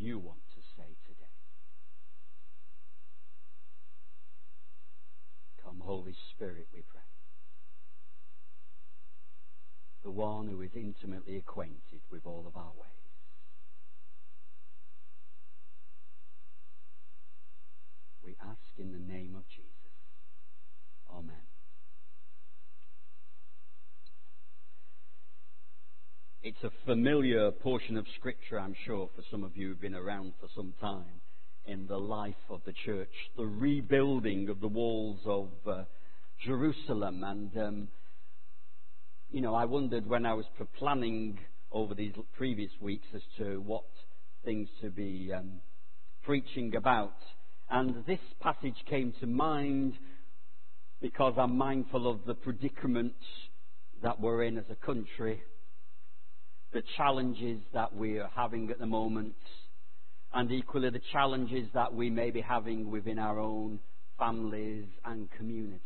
you want to say today. Come, Holy Spirit, we pray. The one who is intimately acquainted with all of our ways. We ask in the name of Jesus. Amen. It's a familiar portion of Scripture, I'm sure, for some of you who've been around for some time in the life of the church. The rebuilding of the walls of uh, Jerusalem. And, um, you know, I wondered when I was planning over these previous weeks as to what things to be um, preaching about. And this passage came to mind because I'm mindful of the predicament that we're in as a country, the challenges that we are having at the moment, and equally the challenges that we may be having within our own families and communities.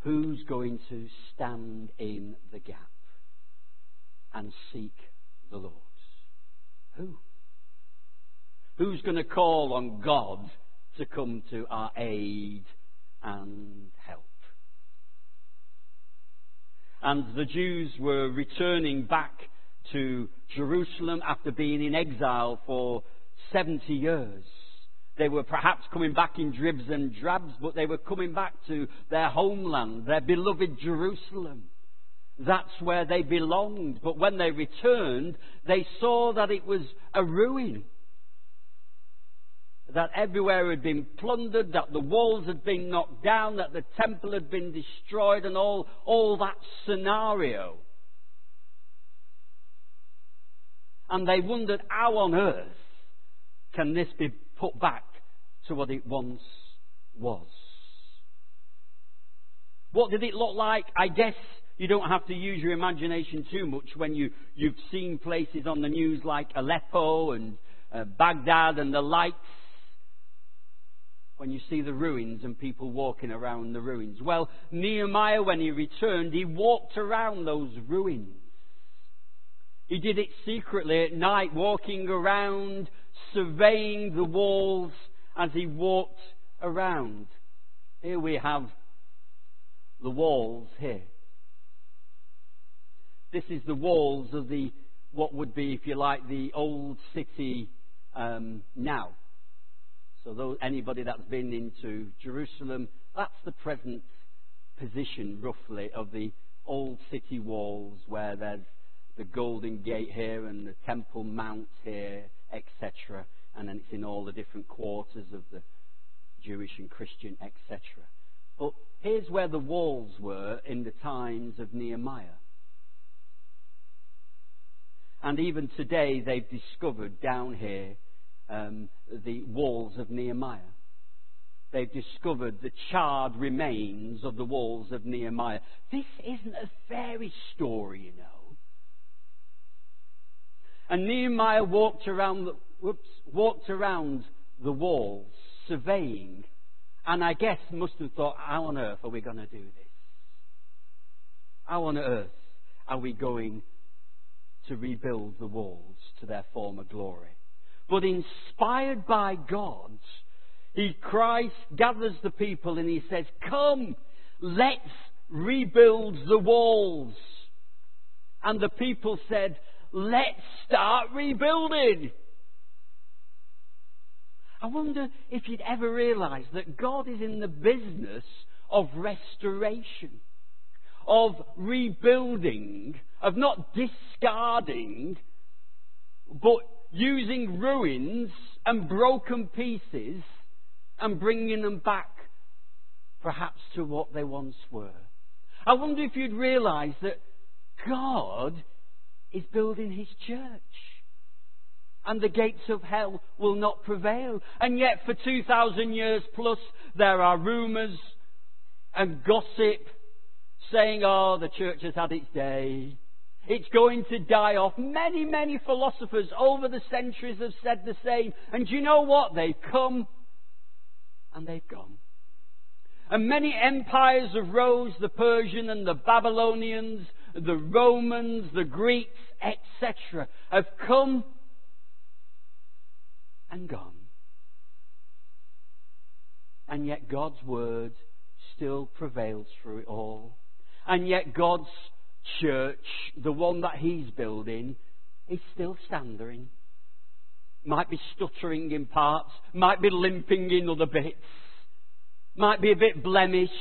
Who's going to stand in the gap and seek the Lord? Who? Who's going to call on God to come to our aid and help? And the Jews were returning back to Jerusalem after being in exile for 70 years. They were perhaps coming back in dribs and drabs, but they were coming back to their homeland, their beloved Jerusalem. That's where they belonged. But when they returned, they saw that it was a ruin that everywhere had been plundered, that the walls had been knocked down, that the temple had been destroyed, and all, all that scenario. And they wondered how on earth can this be put back to what it once was? What did it look like? I guess you don't have to use your imagination too much when you, you've seen places on the news like Aleppo and uh, Baghdad and the likes when you see the ruins and people walking around the ruins. Well, Nehemiah, when he returned, he walked around those ruins. He did it secretly at night, walking around, surveying the walls as he walked around. Here we have the walls here. This is the walls of the, what would be, if you like, the old city um, now. So those, anybody that's been into Jerusalem, that's the present position, roughly, of the old city walls where there's the Golden Gate here and the Temple Mount here, etc. And then it's in all the different quarters of the Jewish and Christian, etc. But here's where the walls were in the times of Nehemiah. And even today, they've discovered down here um, the walls of Nehemiah. They've discovered the charred remains of the walls of Nehemiah. This isn't a fairy story, you know. And Nehemiah walked around the, whoops, walked around the walls, surveying, and I guess must have thought, how on earth are we going to do this? How on earth are we going to rebuild the walls to their former glory? But inspired by God, he Christ gathers the people and he says, Come, let's rebuild the walls. And the people said, Let's start rebuilding. I wonder if you'd ever realize that God is in the business of restoration, of rebuilding, of not discarding, but using ruins and broken pieces and bringing them back perhaps to what they once were. I wonder if you'd realize that God is building his church. And the gates of hell will not prevail. And yet, for 2,000 years plus, there are rumours and gossip saying, oh, the church has had its day. It's going to die off. Many, many philosophers over the centuries have said the same. And you know what? They've come and they've gone. And many empires have rose, the Persian and the Babylonians, the Romans, the Greeks, etc., have come and gone. And yet God's word still prevails through it all. And yet God's church, the one that He's building, is still standing. Might be stuttering in parts, might be limping in other bits, might be a bit blemished,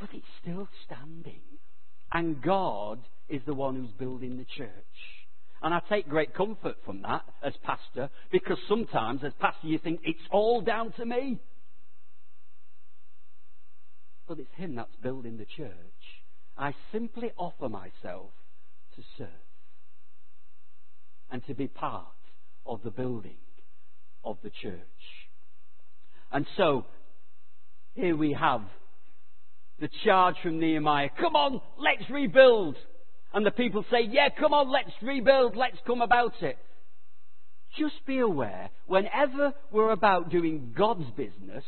but it's still standing. And God is the one who's building the church. And I take great comfort from that as pastor because sometimes as pastor you think it's all down to me. But it's Him that's building the church. I simply offer myself to serve and to be part of the building of the church. And so, here we have the charge from Nehemiah come on, let's rebuild. And the people say, yeah, come on, let's rebuild, let's come about it. Just be aware, whenever we're about doing God's business,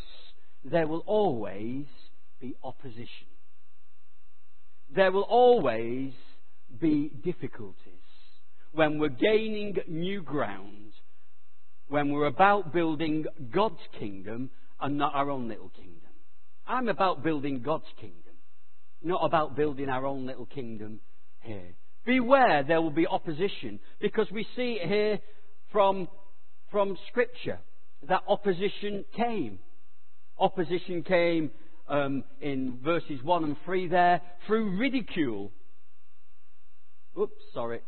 there will always be opposition. There will always be difficulties when we're gaining new ground, when we're about building God's kingdom and not our own little kingdom. I'm about building God's kingdom, not about building our own little kingdom here. Beware, there will be opposition, because we see here from, from Scripture that opposition came. Opposition came um, in verses 1 and 3 there through ridicule. Oops, sorry.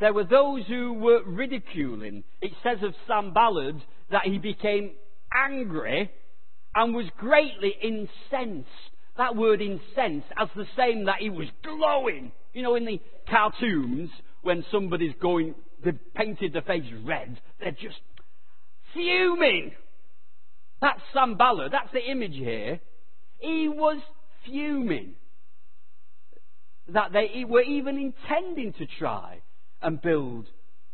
There were those who were ridiculing. It says of Sanballat that he became angry and was greatly incensed. That word incensed as the same that he was glowing. You know, in the cartoons, when somebody's going, they've painted their face red, they're just fuming. That's Sanballat. That's the image here. He was fuming that they were even intending to try and build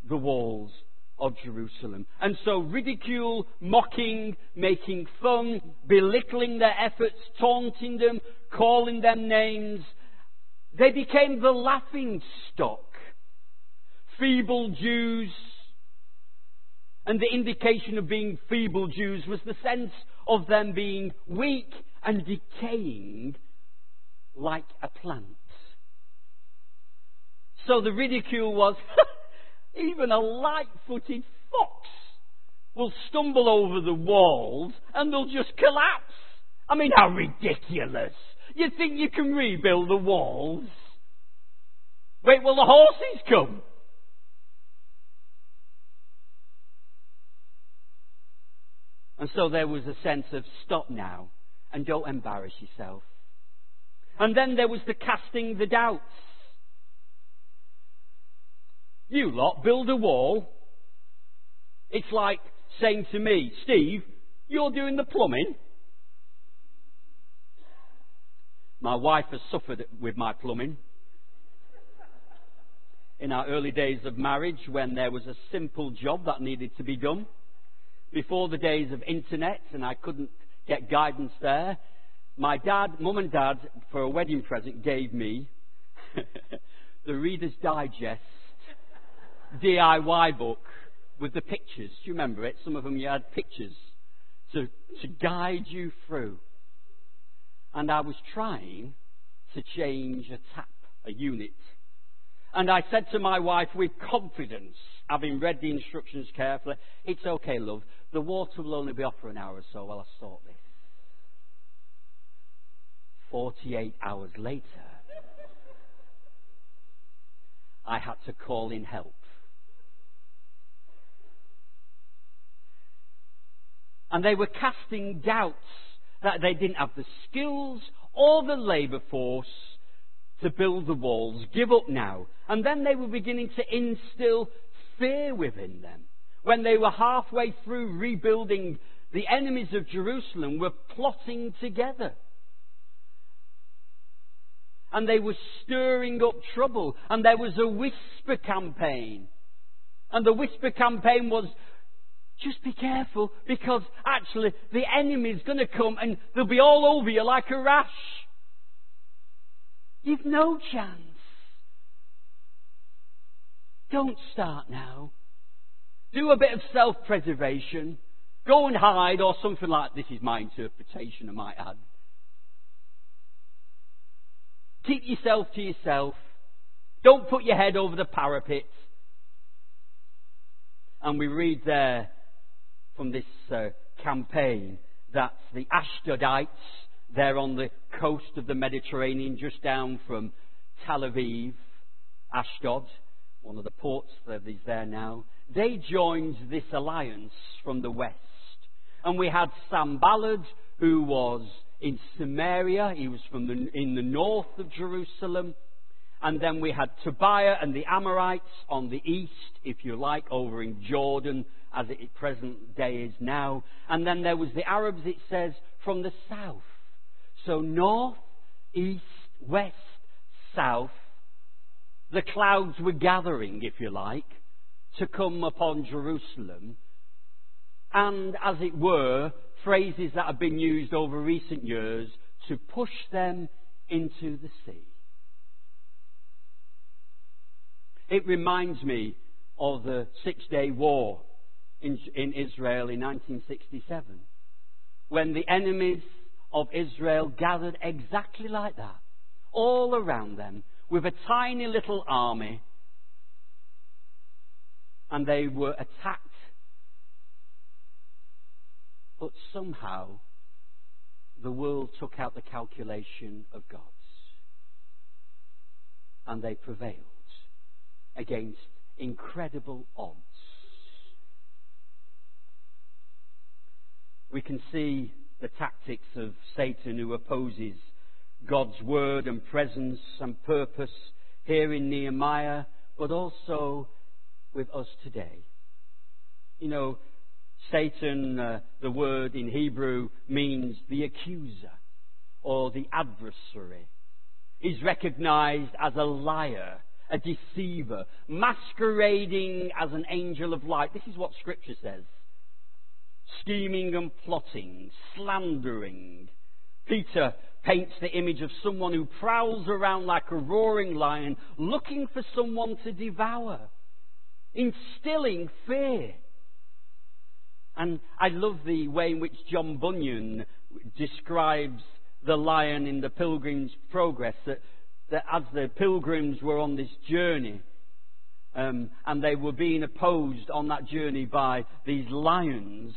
the walls of Jerusalem. And so ridicule, mocking, making fun, belittling their efforts, taunting them, calling them names, they became the laughing stock. Feeble Jews, and the indication of being feeble Jews was the sense of them being weak and decaying like a plant. So the ridicule was even a light footed fox will stumble over the walls and they'll just collapse. I mean, how ridiculous. You think you can rebuild the walls? Wait, will the horses come? And so there was a sense of stop now and don't embarrass yourself. And then there was the casting the doubts. You lot build a wall. It's like saying to me, Steve, you're doing the plumbing. My wife has suffered with my plumbing. In our early days of marriage, when there was a simple job that needed to be done, before the days of internet and I couldn't get guidance there, my dad, mum and dad, for a wedding present, gave me the Reader's Digest DIY book with the pictures. Do you remember it? Some of them you had pictures to, to guide you through. And I was trying to change a tap, a unit. And I said to my wife with confidence, having read the instructions carefully, it's okay, love. The water will only be off for an hour or so while I sort this. 48 hours later, I had to call in help. And they were casting doubts that they didn't have the skills or the labour force to build the walls. Give up now. And then they were beginning to instill fear within them. When they were halfway through rebuilding, the enemies of Jerusalem were plotting together. And they were stirring up trouble. And there was a whisper campaign. And the whisper campaign was just be careful because actually the enemy's going to come and they'll be all over you like a rash. You've no chance. Don't start now. Do a bit of self preservation. Go and hide, or something like this is my interpretation, I might add. Keep yourself to yourself. Don't put your head over the parapet. And we read there from this uh, campaign that the Ashdodites, they're on the coast of the Mediterranean, just down from Tel Aviv, Ashdod, one of the ports that is there now, they joined this alliance from the west. And we had Sanballat, who was in Samaria, he was from the, in the north of Jerusalem. And then we had Tobiah and the Amorites on the east, if you like, over in Jordan, as it present day is now. And then there was the Arabs, it says, from the south. So north, east, west, south. The clouds were gathering, if you like, to come upon Jerusalem. And, as it were, phrases that have been used over recent years to push them into the sea. It reminds me of the Six Day War in, in Israel in 1967, when the enemies of Israel gathered exactly like that, all around them, with a tiny little army, and they were attacked. But somehow, the world took out the calculation of God's, and they prevailed against incredible odds. We can see the tactics of Satan who opposes God's word and presence and purpose here in Nehemiah, but also with us today. You know, Satan, uh, the word in Hebrew, means the accuser or the adversary. He's recognized as a liar a deceiver, masquerading as an angel of light. This is what Scripture says. Scheming and plotting, slandering. Peter paints the image of someone who prowls around like a roaring lion, looking for someone to devour, instilling fear. And I love the way in which John Bunyan describes the lion in the Pilgrim's Progress, that that as the pilgrims were on this journey, um, and they were being opposed on that journey by these lions,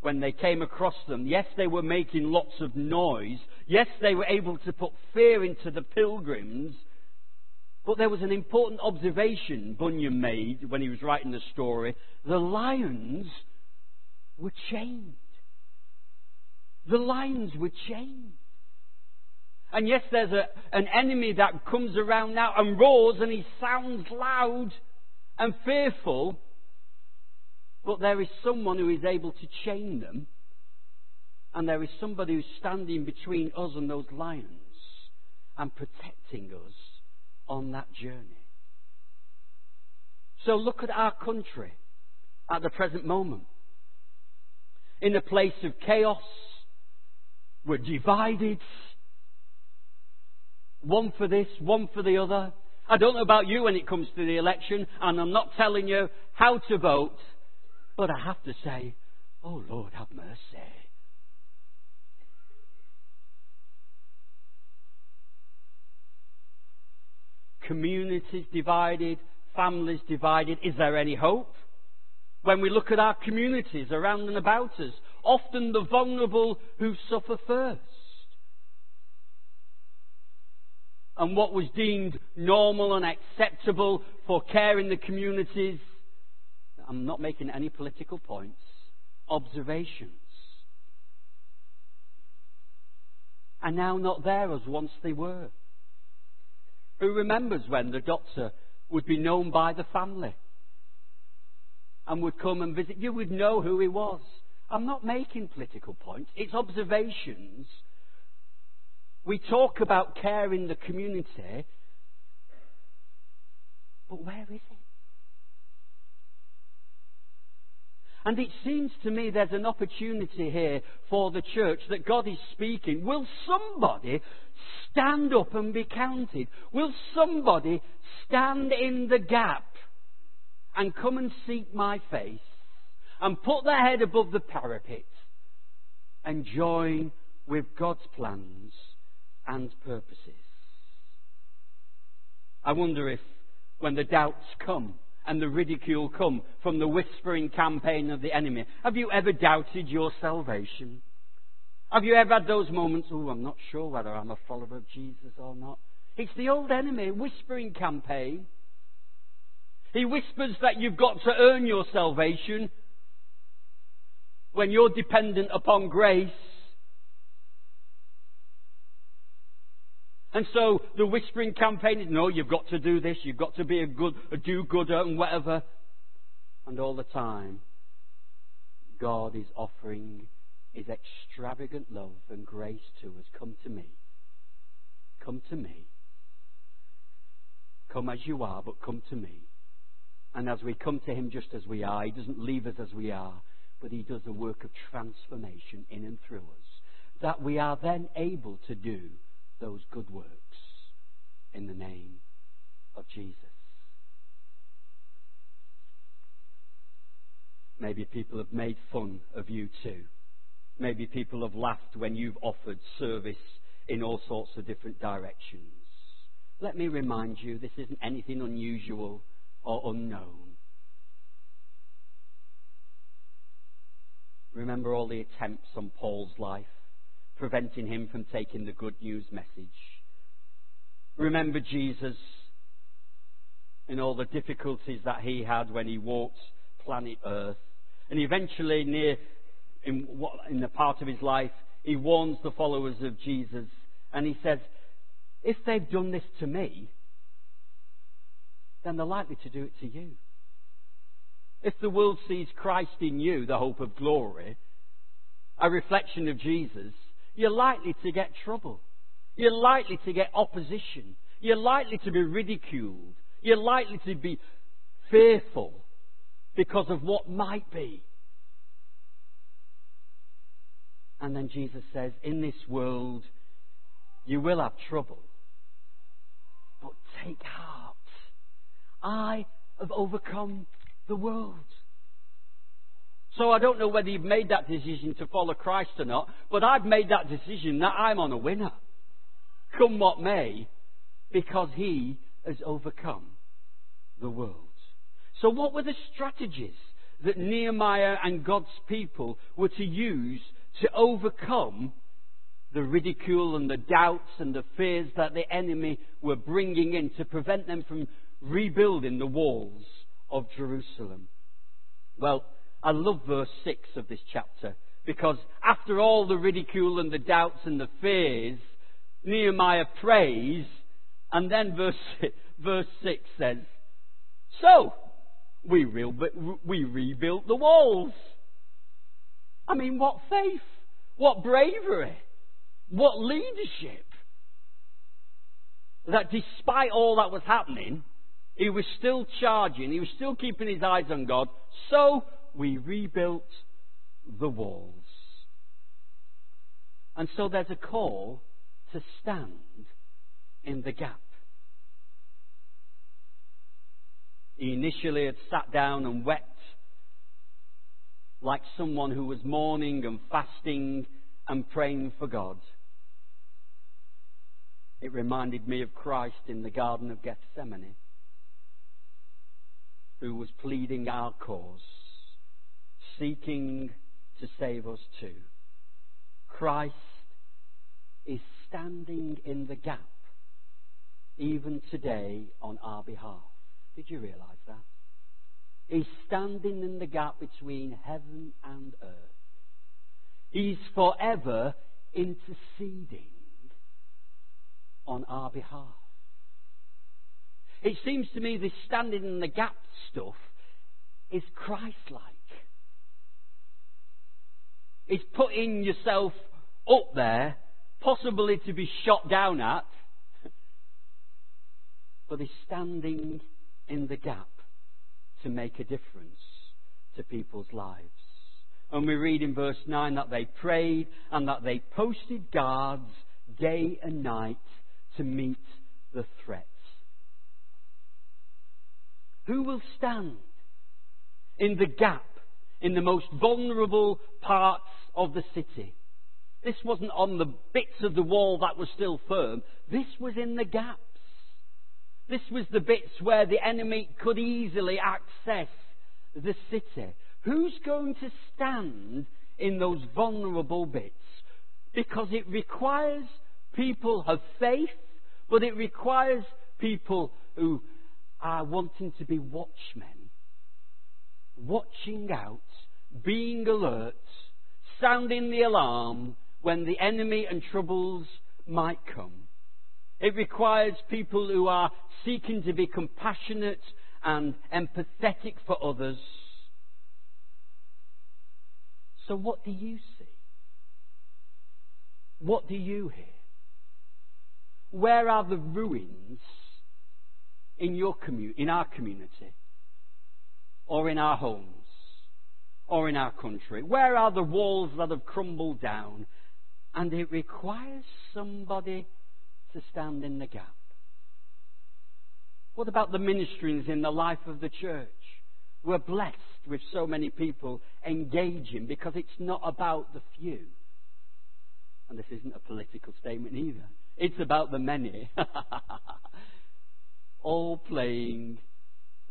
when they came across them, yes, they were making lots of noise. Yes, they were able to put fear into the pilgrims. But there was an important observation Bunyan made when he was writing the story. The lions were chained. The lions were chained. And yes, there's a, an enemy that comes around now and roars and he sounds loud and fearful. But there is someone who is able to chain them. And there is somebody who's standing between us and those lions and protecting us on that journey. So look at our country at the present moment. In a place of chaos, we're divided, one for this, one for the other. I don't know about you when it comes to the election, and I'm not telling you how to vote, but I have to say, oh Lord, have mercy. Communities divided, families divided. Is there any hope? When we look at our communities around and about us, often the vulnerable who suffer first. and what was deemed normal and acceptable for care in the communities. I'm not making any political points, observations. Are now not there as once they were. Who remembers when the doctor would be known by the family and would come and visit? You would know who he was. I'm not making political points, it's observations we talk about care in the community, but where is it? And it seems to me there's an opportunity here for the church that God is speaking. Will somebody stand up and be counted? Will somebody stand in the gap and come and seek my face and put their head above the parapet and join with God's plans and purposes. I wonder if when the doubts come and the ridicule come from the whispering campaign of the enemy, have you ever doubted your salvation? Have you ever had those moments, oh, I'm not sure whether I'm a follower of Jesus or not? It's the old enemy whispering campaign. He whispers that you've got to earn your salvation when you're dependent upon grace. And so the whispering campaign is, no, you've got to do this, you've got to be a good, a do-gooder and whatever. And all the time, God is offering His extravagant love and grace to us. Come to me. Come to me. Come as you are, but come to me. And as we come to Him just as we are, He doesn't leave us as we are, but He does a work of transformation in and through us, that we are then able to do those good works in the name of Jesus. Maybe people have made fun of you too. Maybe people have laughed when you've offered service in all sorts of different directions. Let me remind you, this isn't anything unusual or unknown. Remember all the attempts on Paul's life, preventing him from taking the good news message. Remember Jesus and all the difficulties that he had when he walked planet Earth. And eventually, near in, what, in the part of his life, he warns the followers of Jesus and he says, If they've done this to me, then they're likely to do it to you. If the world sees Christ in you, the hope of glory, a reflection of Jesus, you're likely to get trouble. You're likely to get opposition. You're likely to be ridiculed. You're likely to be fearful because of what might be. And then Jesus says, In this world, you will have trouble. But take heart. I have overcome the world. So I don't know whether you've made that decision to follow Christ or not, but I've made that decision that I'm on a winner. Come what may, because He has overcome the world. So what were the strategies that Nehemiah and God's people were to use to overcome the ridicule and the doubts and the fears that the enemy were bringing in to prevent them from rebuilding the walls of Jerusalem. Well, I love verse 6 of this chapter because after all the ridicule and the doubts and the fears, Nehemiah prays and then verse, verse 6 says, So, we, re- we rebuilt the walls. I mean, what faith, what bravery, what leadership. That despite all that was happening, he was still charging. He was still keeping his eyes on God. So we rebuilt the walls. And so there's a call to stand in the gap. He initially had sat down and wept like someone who was mourning and fasting and praying for God. It reminded me of Christ in the Garden of Gethsemane who was pleading our cause, seeking to save us too. Christ is standing in the gap even today on our behalf. Did you realize that? He's standing in the gap between heaven and earth. He's forever interceding on our behalf. It seems to me this standing in the gap stuff is Christ like. It's putting yourself up there, possibly to be shot down at, but is standing in the gap to make a difference to people's lives. And we read in verse 9 that they prayed and that they posted guards day and night to meet the threat. Who will stand in the gap, in the most vulnerable parts of the city. This wasn't on the bits of the wall that were still firm. This was in the gaps. This was the bits where the enemy could easily access the city. Who's going to stand in those vulnerable bits? Because it requires people of faith, but it requires people who are wanting to be watchmen, watching out, being alert, sounding the alarm when the enemy and troubles might come. It requires people who are seeking to be compassionate and empathetic for others. So, what do you see? What do you hear? Where are the ruins in your commu- in our community, or in our homes, or in our country? Where are the walls that have crumbled down? And it requires somebody to stand in the gap. What about the ministries in the life of the church? We're blessed with so many people engaging because it's not about the few. And this isn't a political statement either. It's about the many. All playing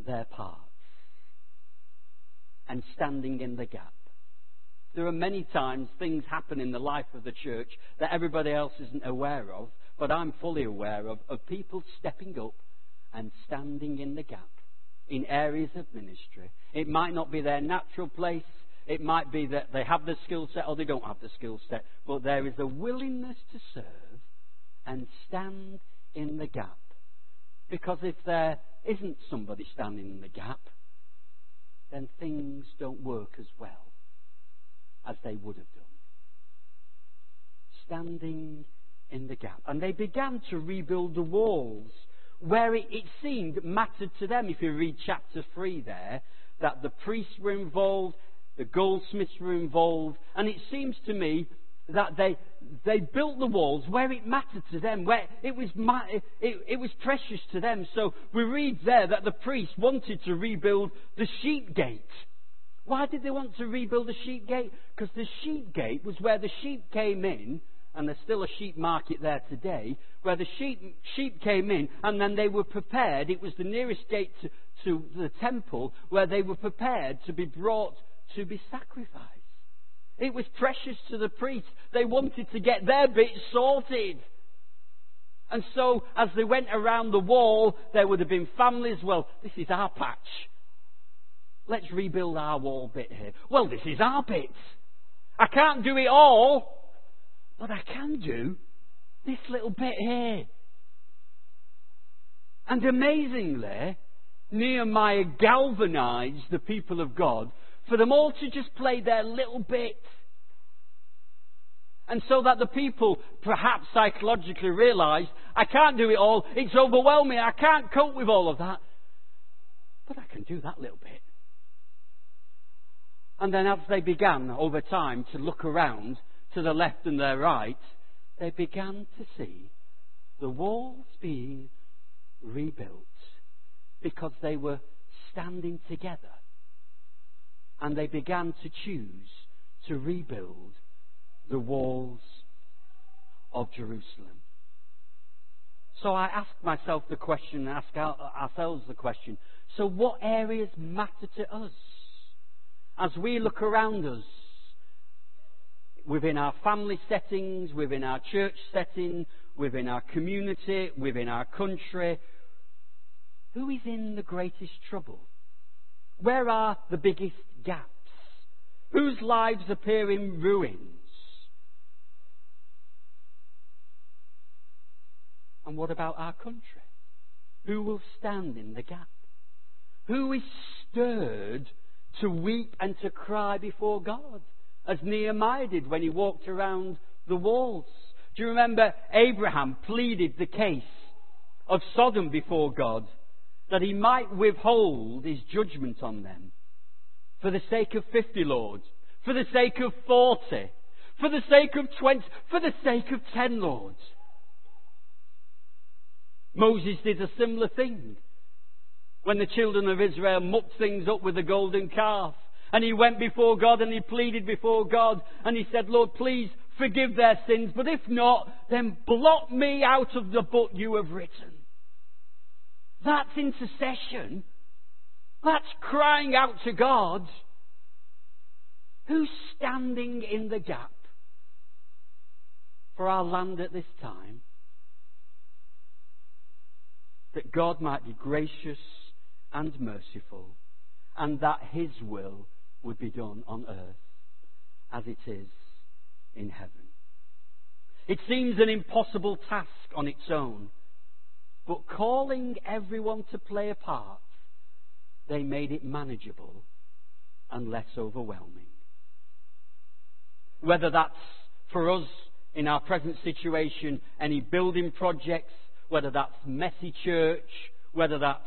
their parts and standing in the gap. There are many times things happen in the life of the church that everybody else isn't aware of, but I'm fully aware of, of people stepping up and standing in the gap in areas of ministry. It might not be their natural place. It might be that they have the skill set or they don't have the skill set, but there is a willingness to serve and stand in the gap. Because if there isn't somebody standing in the gap, then things don't work as well as they would have done. Standing in the gap. And they began to rebuild the walls where it, it seemed mattered to them. If you read chapter 3 there, that the priests were involved, the goldsmiths were involved, and it seems to me that they, they built the walls where it mattered to them, where it was, it, it was precious to them. So we read there that the priests wanted to rebuild the sheep gate. Why did they want to rebuild the sheep gate? Because the sheep gate was where the sheep came in and there's still a sheep market there today, where the sheep, sheep came in and then they were prepared. It was the nearest gate to, to the temple where they were prepared to be brought to be sacrificed. It was precious to the priests. They wanted to get their bit sorted. And so, as they went around the wall, there would have been families. Well, this is our patch. Let's rebuild our wall bit here. Well, this is our bit. I can't do it all. But I can do this little bit here. And amazingly, Nehemiah galvanized the people of God for them all to just play their little bit. And so that the people perhaps psychologically realized, I can't do it all, it's overwhelming, I can't cope with all of that. But I can do that little bit. And then as they began over time to look around, to the left and their right, they began to see the walls being rebuilt because they were standing together. And they began to choose to rebuild the walls of Jerusalem. So I asked myself the question, ask ourselves the question so what areas matter to us? As we look around us, within our family settings, within our church setting, within our community, within our country. Who is in the greatest trouble? Where are the biggest gaps? Whose lives appear in ruins? And what about our country? Who will stand in the gap? Who is stirred to weep and to cry before God? as Nehemiah did when he walked around the walls. Do you remember Abraham pleaded the case of Sodom before God that he might withhold his judgment on them for the sake of 50 lords, for the sake of 40, for the sake of 20, for the sake of 10 lords. Moses did a similar thing when the children of Israel mucked things up with the golden calf. And he went before God and he pleaded before God and he said, Lord, please forgive their sins, but if not, then blot me out of the book you have written. That's intercession. That's crying out to God. Who's standing in the gap for our land at this time? That God might be gracious and merciful, and that His will would be done on earth as it is in heaven. It seems an impossible task on its own, but calling everyone to play a part, they made it manageable and less overwhelming. Whether that's for us in our present situation, any building projects, whether that's messy church, whether that's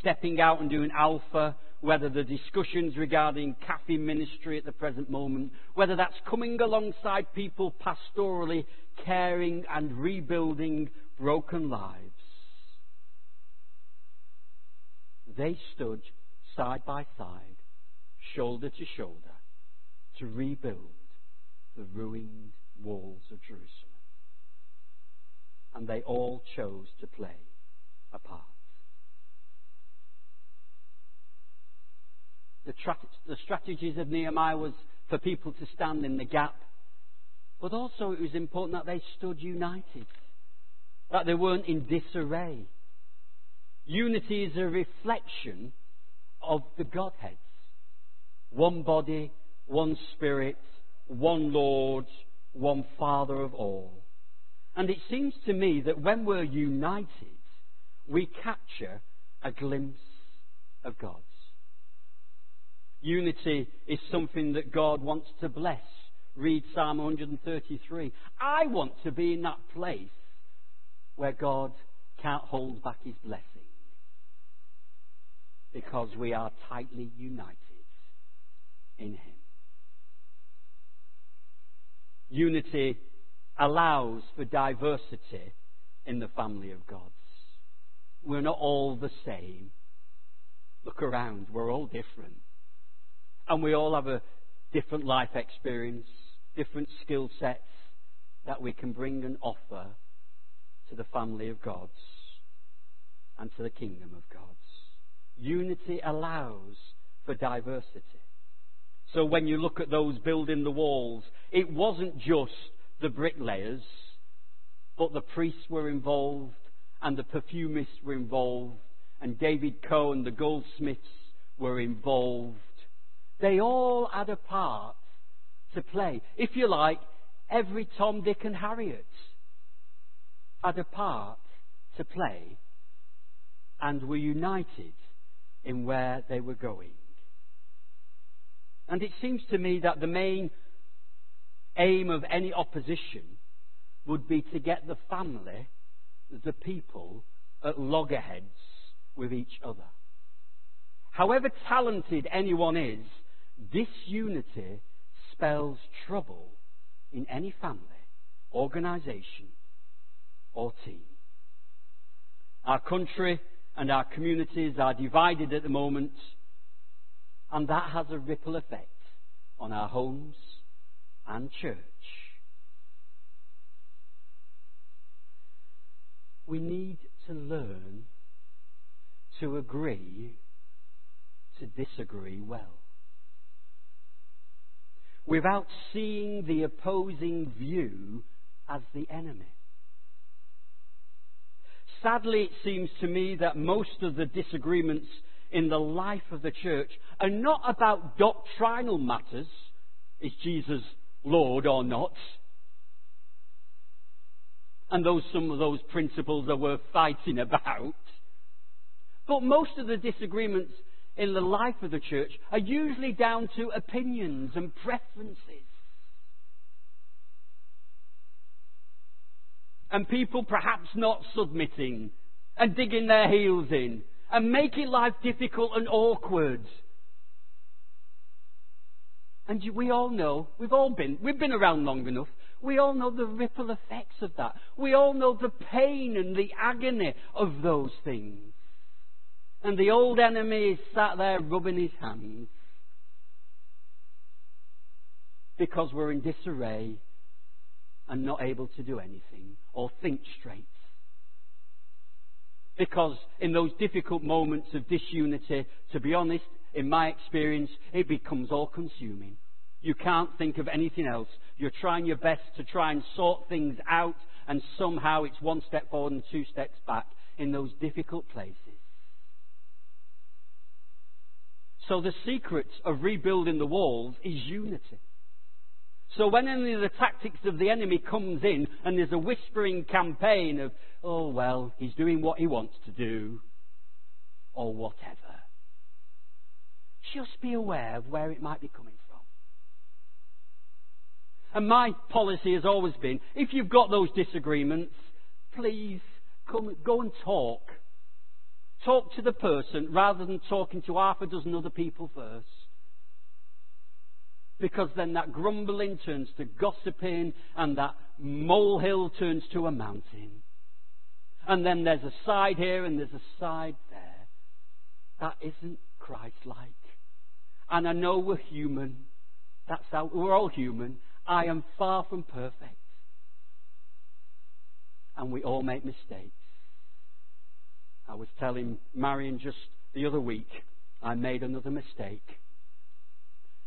stepping out and doing alpha, whether the discussions regarding cafe ministry at the present moment, whether that's coming alongside people pastorally, caring and rebuilding broken lives. They stood side by side, shoulder to shoulder, to rebuild the ruined walls of Jerusalem. And they all chose to play a part. The, tra- the strategies of Nehemiah was for people to stand in the gap, but also it was important that they stood united, that they weren't in disarray. Unity is a reflection of the Godheads. One body, one spirit, one Lord, one Father of all. And it seems to me that when we're united, we capture a glimpse of God. Unity is something that God wants to bless. Read Psalm 133. I want to be in that place where God can't hold back his blessing because we are tightly united in him. Unity allows for diversity in the family of God. We're not all the same. Look around, we're all different. And we all have a different life experience, different skill sets that we can bring and offer to the family of God and to the kingdom of God. Unity allows for diversity. So when you look at those building the walls, it wasn't just the bricklayers, but the priests were involved, and the perfumists were involved, and David Cohen, the goldsmiths, were involved. They all had a part to play. If you like, every Tom, Dick, and Harriet had a part to play and were united in where they were going. And it seems to me that the main aim of any opposition would be to get the family, the people, at loggerheads with each other. However talented anyone is, disunity spells trouble in any family, organization, or team. Our country and our communities are divided at the moment, and that has a ripple effect on our homes and church. We need to learn to agree to disagree well. Without seeing the opposing view as the enemy. Sadly, it seems to me that most of the disagreements in the life of the church are not about doctrinal matters. Is Jesus Lord or not? And those, some of those principles are worth fighting about. But most of the disagreements in the life of the church are usually down to opinions and preferences. And people perhaps not submitting and digging their heels in and making life difficult and awkward. And we all know, we've all been, we've been around long enough, we all know the ripple effects of that. We all know the pain and the agony of those things. And the old enemy is sat there rubbing his hands because we're in disarray and not able to do anything or think straight. Because in those difficult moments of disunity, to be honest, in my experience, it becomes all consuming. You can't think of anything else. You're trying your best to try and sort things out, and somehow it's one step forward and two steps back in those difficult places. So the secret of rebuilding the walls is unity. So when any of the tactics of the enemy comes in and there's a whispering campaign of, oh well, he's doing what he wants to do, or whatever, just be aware of where it might be coming from. And my policy has always been, if you've got those disagreements, please come, go and talk. Talk to the person rather than talking to half a dozen other people first because then that grumbling turns to gossiping and that molehill turns to a mountain. And then there's a side here and there's a side there. That isn't Christ like. And I know we're human. That's how we're all human. I am far from perfect. And we all make mistakes. I was telling Marion just the other week, I made another mistake.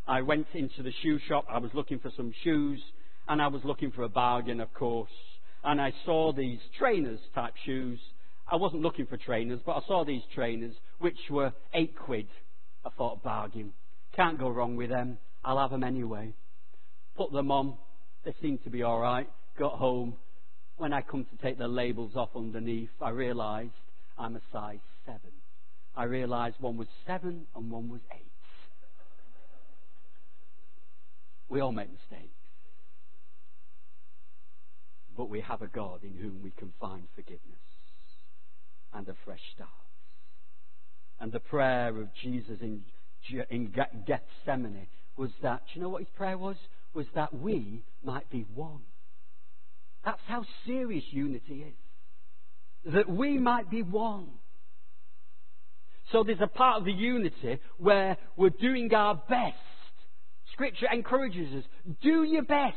I went into the shoe shop. I was looking for some shoes, and I was looking for a bargain, of course. And I saw these trainers type shoes. I wasn't looking for trainers, but I saw these trainers, which were eight quid. I thought, bargain. Can't go wrong with them. I'll have them anyway. Put them on. They seemed to be all right. Got home. When I come to take the labels off underneath, I realised I'm a size seven. I realised one was seven and one was eight. We all make mistakes. But we have a God in whom we can find forgiveness and a fresh start. And the prayer of Jesus in, in Gethsemane was that, do you know what his prayer was? Was that we might be one. That's how serious unity is. That we might be one. So there's a part of the unity where we're doing our best Scripture encourages us do your best.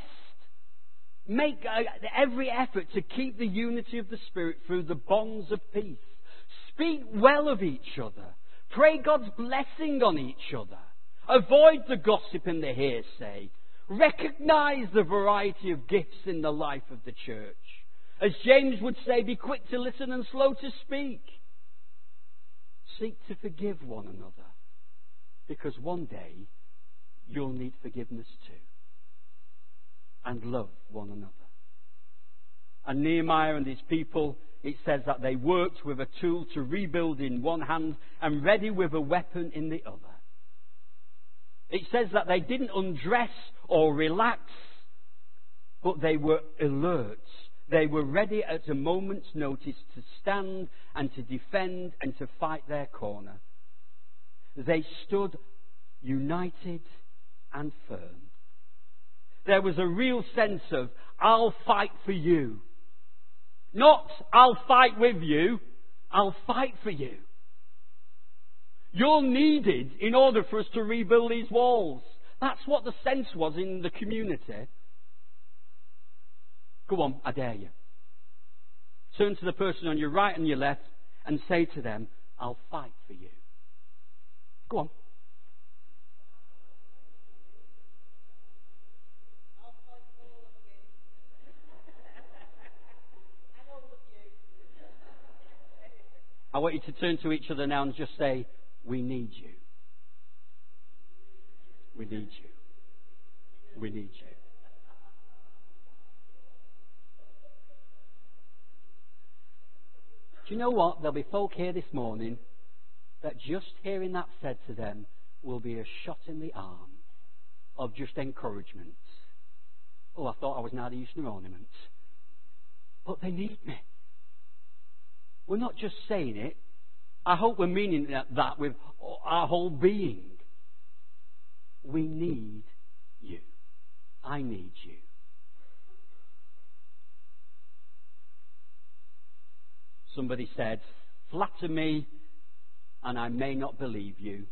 Make uh, every effort to keep the unity of the Spirit through the bonds of peace. Speak well of each other. Pray God's blessing on each other. Avoid the gossip and the hearsay. Recognize the variety of gifts in the life of the church. As James would say, be quick to listen and slow to speak. Seek to forgive one another. Because one day you'll need forgiveness too. And love one another. And Nehemiah and his people, it says that they worked with a tool to rebuild in one hand and ready with a weapon in the other. It says that they didn't undress or relax, but they were alert. They were ready at a moment's notice to stand and to defend and to fight their corner. They stood united and firm. There was a real sense of, I'll fight for you. Not, I'll fight with you, I'll fight for you. You're needed in order for us to rebuild these walls. That's what the sense was in the community. Go on, I dare you. Turn to the person on your right and your left and say to them, I'll fight for you. Go on. I want you to turn to each other now and just say, We need you. We need you. We need you. Do you know what? There'll be folk here this morning that just hearing that said to them will be a shot in the arm of just encouragement. Oh, I thought I was now the use of ornaments. But they need me. We're not just saying it. I hope we're meaning that with our whole being. We need you. I need you. Somebody said, flatter me and I may not believe you.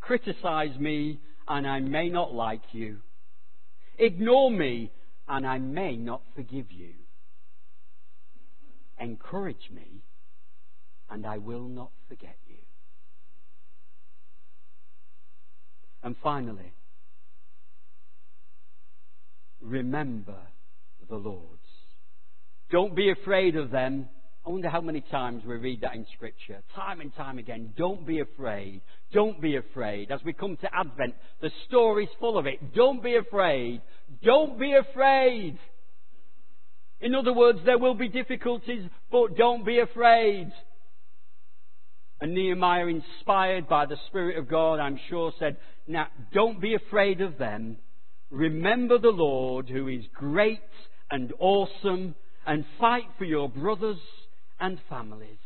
Criticize me, and I may not like you. Ignore me, and I may not forgive you. Encourage me, and I will not forget you. And finally, remember the Lord's. Don't be afraid of them. I wonder how many times we read that in Scripture. Time and time again. Don't be afraid. Don't be afraid. As we come to Advent, the story's full of it. Don't be afraid. Don't be afraid. In other words, there will be difficulties, but don't be afraid. And Nehemiah, inspired by the Spirit of God, I'm sure, said, Now, don't be afraid of them. Remember the Lord, who is great and awesome, and fight for your brothers and families.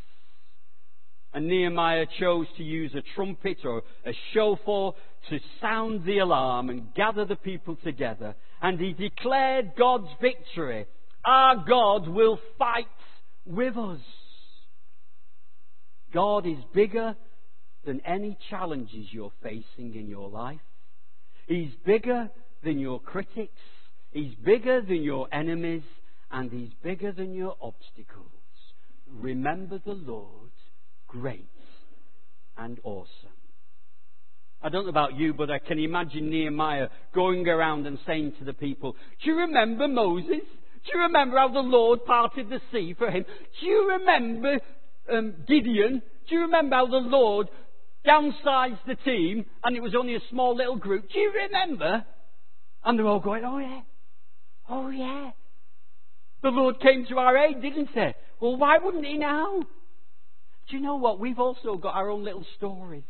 And Nehemiah chose to use a trumpet or a shofar to sound the alarm and gather the people together. And he declared God's victory. Our God will fight with us. God is bigger than any challenges you're facing in your life. He's bigger than your critics. He's bigger than your enemies. And He's bigger than your obstacles. Remember the Lord, great and awesome. I don't know about you, but I can imagine Nehemiah going around and saying to the people, Do you remember Moses? Do you remember how the Lord parted the sea for him? Do you remember um, Gideon, do you remember how the Lord downsized the team and it was only a small little group? Do you remember? And they're all going, oh yeah, oh yeah. The Lord came to our aid, didn't he? Well, why wouldn't he now? Do you know what? We've also got our own little stories.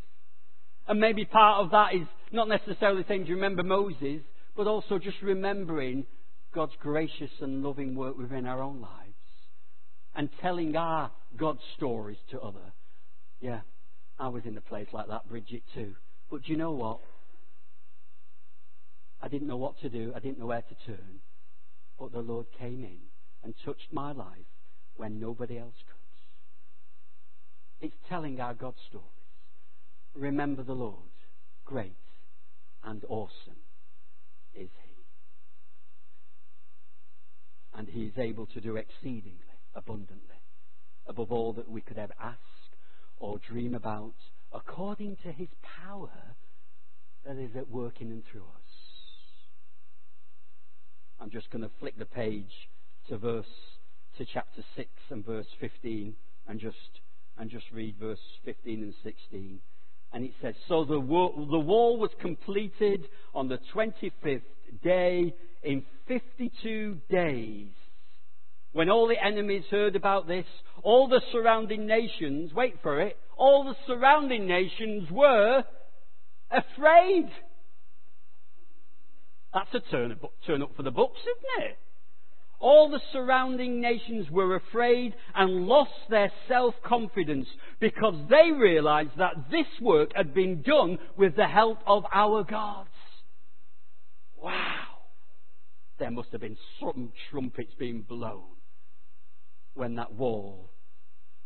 And maybe part of that is not necessarily saying, do you remember Moses, but also just remembering God's gracious and loving work within our own lives and telling our God stories to other. Yeah, I was in a place like that, Bridget too. But do you know what? I didn't know what to do. I didn't know where to turn. But the Lord came in and touched my life when nobody else could. It's telling our God stories. Remember the Lord. Great and awesome is He. And He is able to do exceedingly abundantly, above all that we could ever ask or dream about, according to his power that is at work in and through us. I'm just going to flick the page to verse to chapter 6 and verse 15 and just and just read verse 15 and 16. And it says, So the the wall was completed on the 25th day in 52 days when all the enemies heard about this, all the surrounding nations, wait for it, all the surrounding nations were afraid. That's a turn, turn up for the books, isn't it? All the surrounding nations were afraid and lost their self confidence because they realized that this work had been done with the help of our gods. Wow. There must have been some trumpets being blown when that wall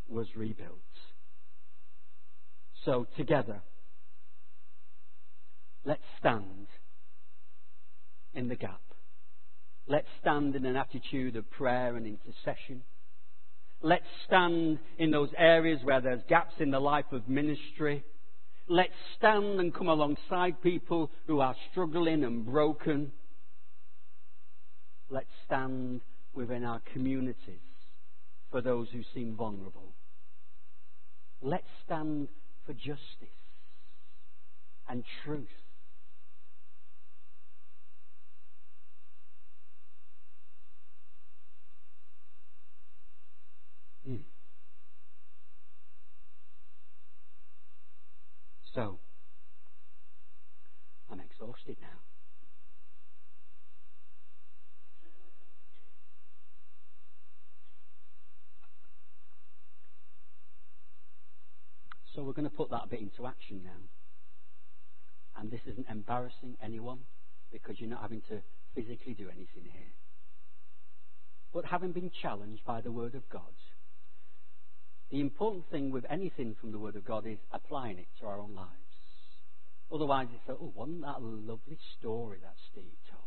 was rebuilt. So, together, let's stand in the gap. Let's stand in an attitude of prayer and intercession. Let's stand in those areas where there's gaps in the life of ministry. Let's stand and come alongside people who are struggling and broken. Let's stand within our communities for those who seem vulnerable. Let's stand for justice and truth. Mm. So, I'm exhausted now. So we're going to put that bit into action now. And this isn't embarrassing anyone because you're not having to physically do anything here. But having been challenged by the Word of God, The important thing with anything from the Word of God is applying it to our own lives. Otherwise, it's like, oh, wasn't that a lovely story that Steve told?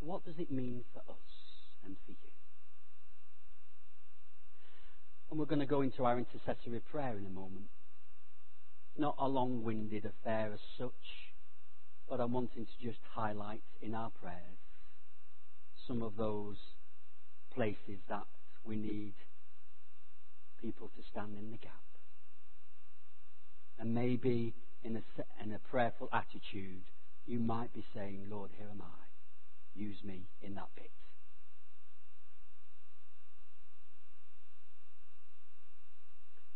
What does it mean for us and for you? And we're going to go into our intercessory prayer in a moment. Not a long winded affair as such, but I'm wanting to just highlight in our prayers some of those places that we need people to stand in the gap. And maybe in a, in a prayerful attitude, you might be saying, Lord, here am I. Use me in that bit.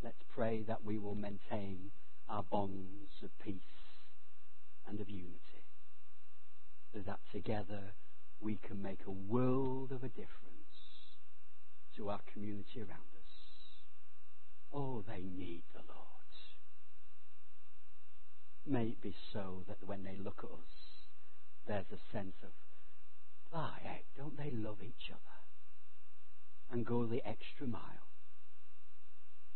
Let's pray that we will maintain our bonds of peace and of unity. So that together we can make a world of a difference to our community around us. Oh, they need the Lord. May it be so that when they look at us, there's a sense of, ah, don't they love each other? And go the extra mile.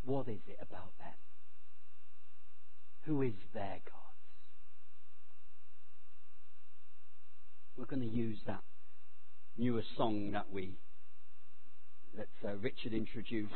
What is it about them? Who is their God? We're going to use that newer song that we that uh, Richard introduced